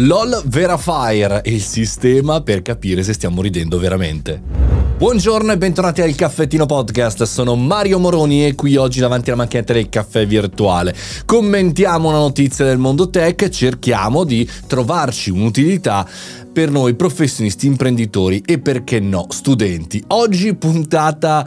LOL Verafire, il sistema per capire se stiamo ridendo veramente. Buongiorno e bentornati al Caffettino Podcast, sono Mario Moroni e qui oggi davanti alla macchinetta del caffè virtuale. Commentiamo una notizia del mondo tech, cerchiamo di trovarci un'utilità per noi professionisti, imprenditori e perché no, studenti. Oggi puntata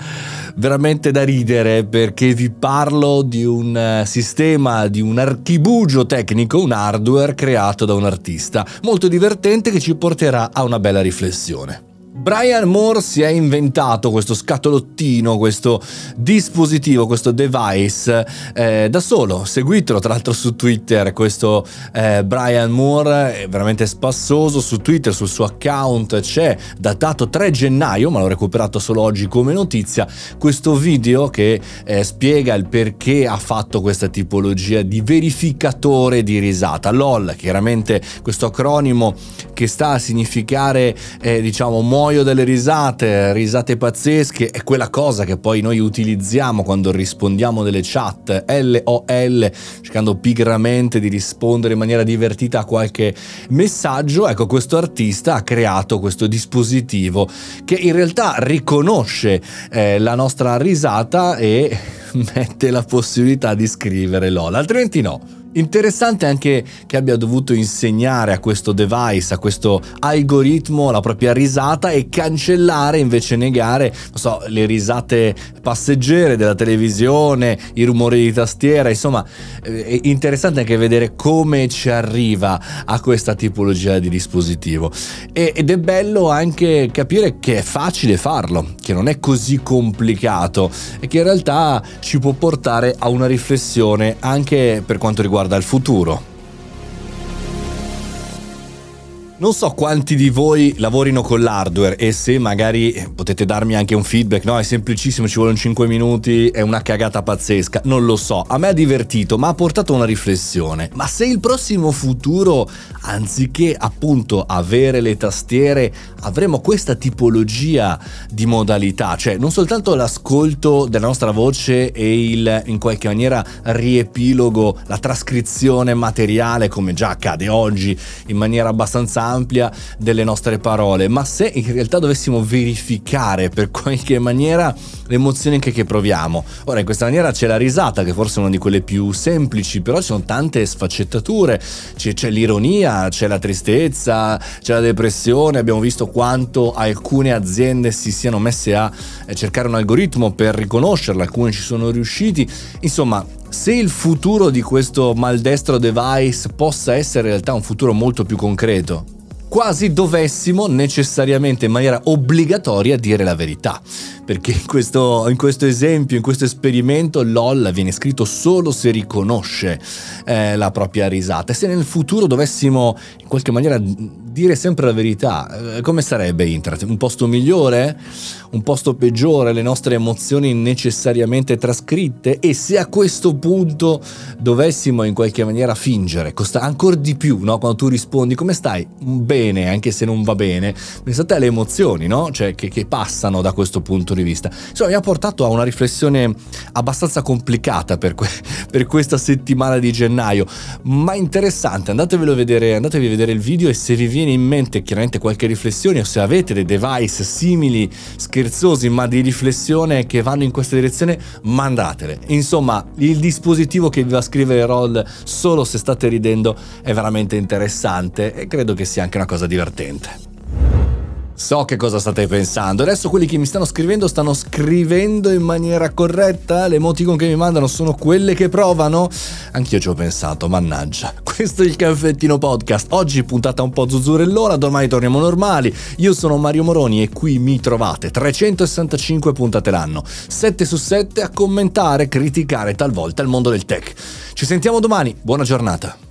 veramente da ridere perché vi parlo di un eh, sistema, di un archibugio tecnico, un hardware creato da un artista, molto divertente che ci porterà a una bella riflessione. Brian Moore si è inventato questo scatolottino, questo dispositivo, questo device eh, da solo. Seguitelo tra l'altro su Twitter, questo eh, Brian Moore è veramente spassoso su Twitter, sul suo account c'è datato 3 gennaio, ma l'ho recuperato solo oggi come notizia, questo video che eh, spiega il perché ha fatto questa tipologia di verificatore di risata. LOL, chiaramente questo acronimo che sta a significare eh, diciamo muoio delle risate, risate pazzesche, è quella cosa che poi noi utilizziamo quando rispondiamo delle chat, LOL, cercando pigramente di rispondere in maniera divertita a qualche messaggio. Ecco, questo artista ha creato questo dispositivo che in realtà riconosce eh, la nostra risata e mette la possibilità di scrivere LOL, altrimenti no. Interessante anche che abbia dovuto insegnare a questo device, a questo algoritmo la propria risata e cancellare invece negare, so, le risate passeggere della televisione, i rumori di tastiera, insomma, eh, è interessante anche vedere come ci arriva a questa tipologia di dispositivo. ed è bello anche capire che è facile farlo, che non è così complicato e che in realtà ci può portare a una riflessione anche per quanto riguarda riguarda il futuro. Non so quanti di voi lavorino con l'hardware e se magari potete darmi anche un feedback, no? È semplicissimo, ci vogliono 5 minuti, è una cagata pazzesca, non lo so. A me ha divertito, ma ha portato una riflessione. Ma se il prossimo futuro, anziché appunto avere le tastiere, avremo questa tipologia di modalità, cioè non soltanto l'ascolto della nostra voce e il in qualche maniera riepilogo, la trascrizione materiale come già accade oggi in maniera abbastanza ampia delle nostre parole, ma se in realtà dovessimo verificare per qualche maniera le emozioni che, che proviamo. Ora, in questa maniera c'è la risata, che forse è una di quelle più semplici, però ci sono tante sfaccettature, c'è, c'è l'ironia, c'è la tristezza, c'è la depressione, abbiamo visto quanto alcune aziende si siano messe a eh, cercare un algoritmo per riconoscerla, alcune ci sono riusciti, insomma se il futuro di questo maldestro device possa essere in realtà un futuro molto più concreto, quasi dovessimo necessariamente in maniera obbligatoria dire la verità. Perché in questo, in questo esempio, in questo esperimento, LOL viene scritto solo se riconosce eh, la propria risata. E se nel futuro dovessimo in qualche maniera dire sempre la verità, eh, come sarebbe internet? Un posto migliore? Un posto peggiore? Le nostre emozioni necessariamente trascritte? E se a questo punto dovessimo in qualche maniera fingere, costa ancora di più, no? Quando tu rispondi come stai? Bene, anche se non va bene. Pensate alle emozioni, no? Cioè che, che passano da questo punto di vista. Insomma, mi ha portato a una riflessione abbastanza complicata per, que- per questa settimana di gennaio, ma interessante. Andatevelo a vedere, andatevi a vedere il video e se vi viene viene in mente chiaramente qualche riflessione o se avete dei device simili, scherzosi, ma di riflessione che vanno in questa direzione, mandatele. Insomma, il dispositivo che vi va a scrivere roll solo se state ridendo è veramente interessante e credo che sia anche una cosa divertente. So che cosa state pensando. Adesso quelli che mi stanno scrivendo stanno scrivendo in maniera corretta? Le emoticon che mi mandano sono quelle che provano? Anch'io ci ho pensato, mannaggia. Questo è il caffettino podcast. Oggi puntata un po' zuzzurellona, domani torniamo normali. Io sono Mario Moroni e qui mi trovate 365 puntate l'anno, 7 su 7 a commentare, criticare talvolta il mondo del tech. Ci sentiamo domani, buona giornata.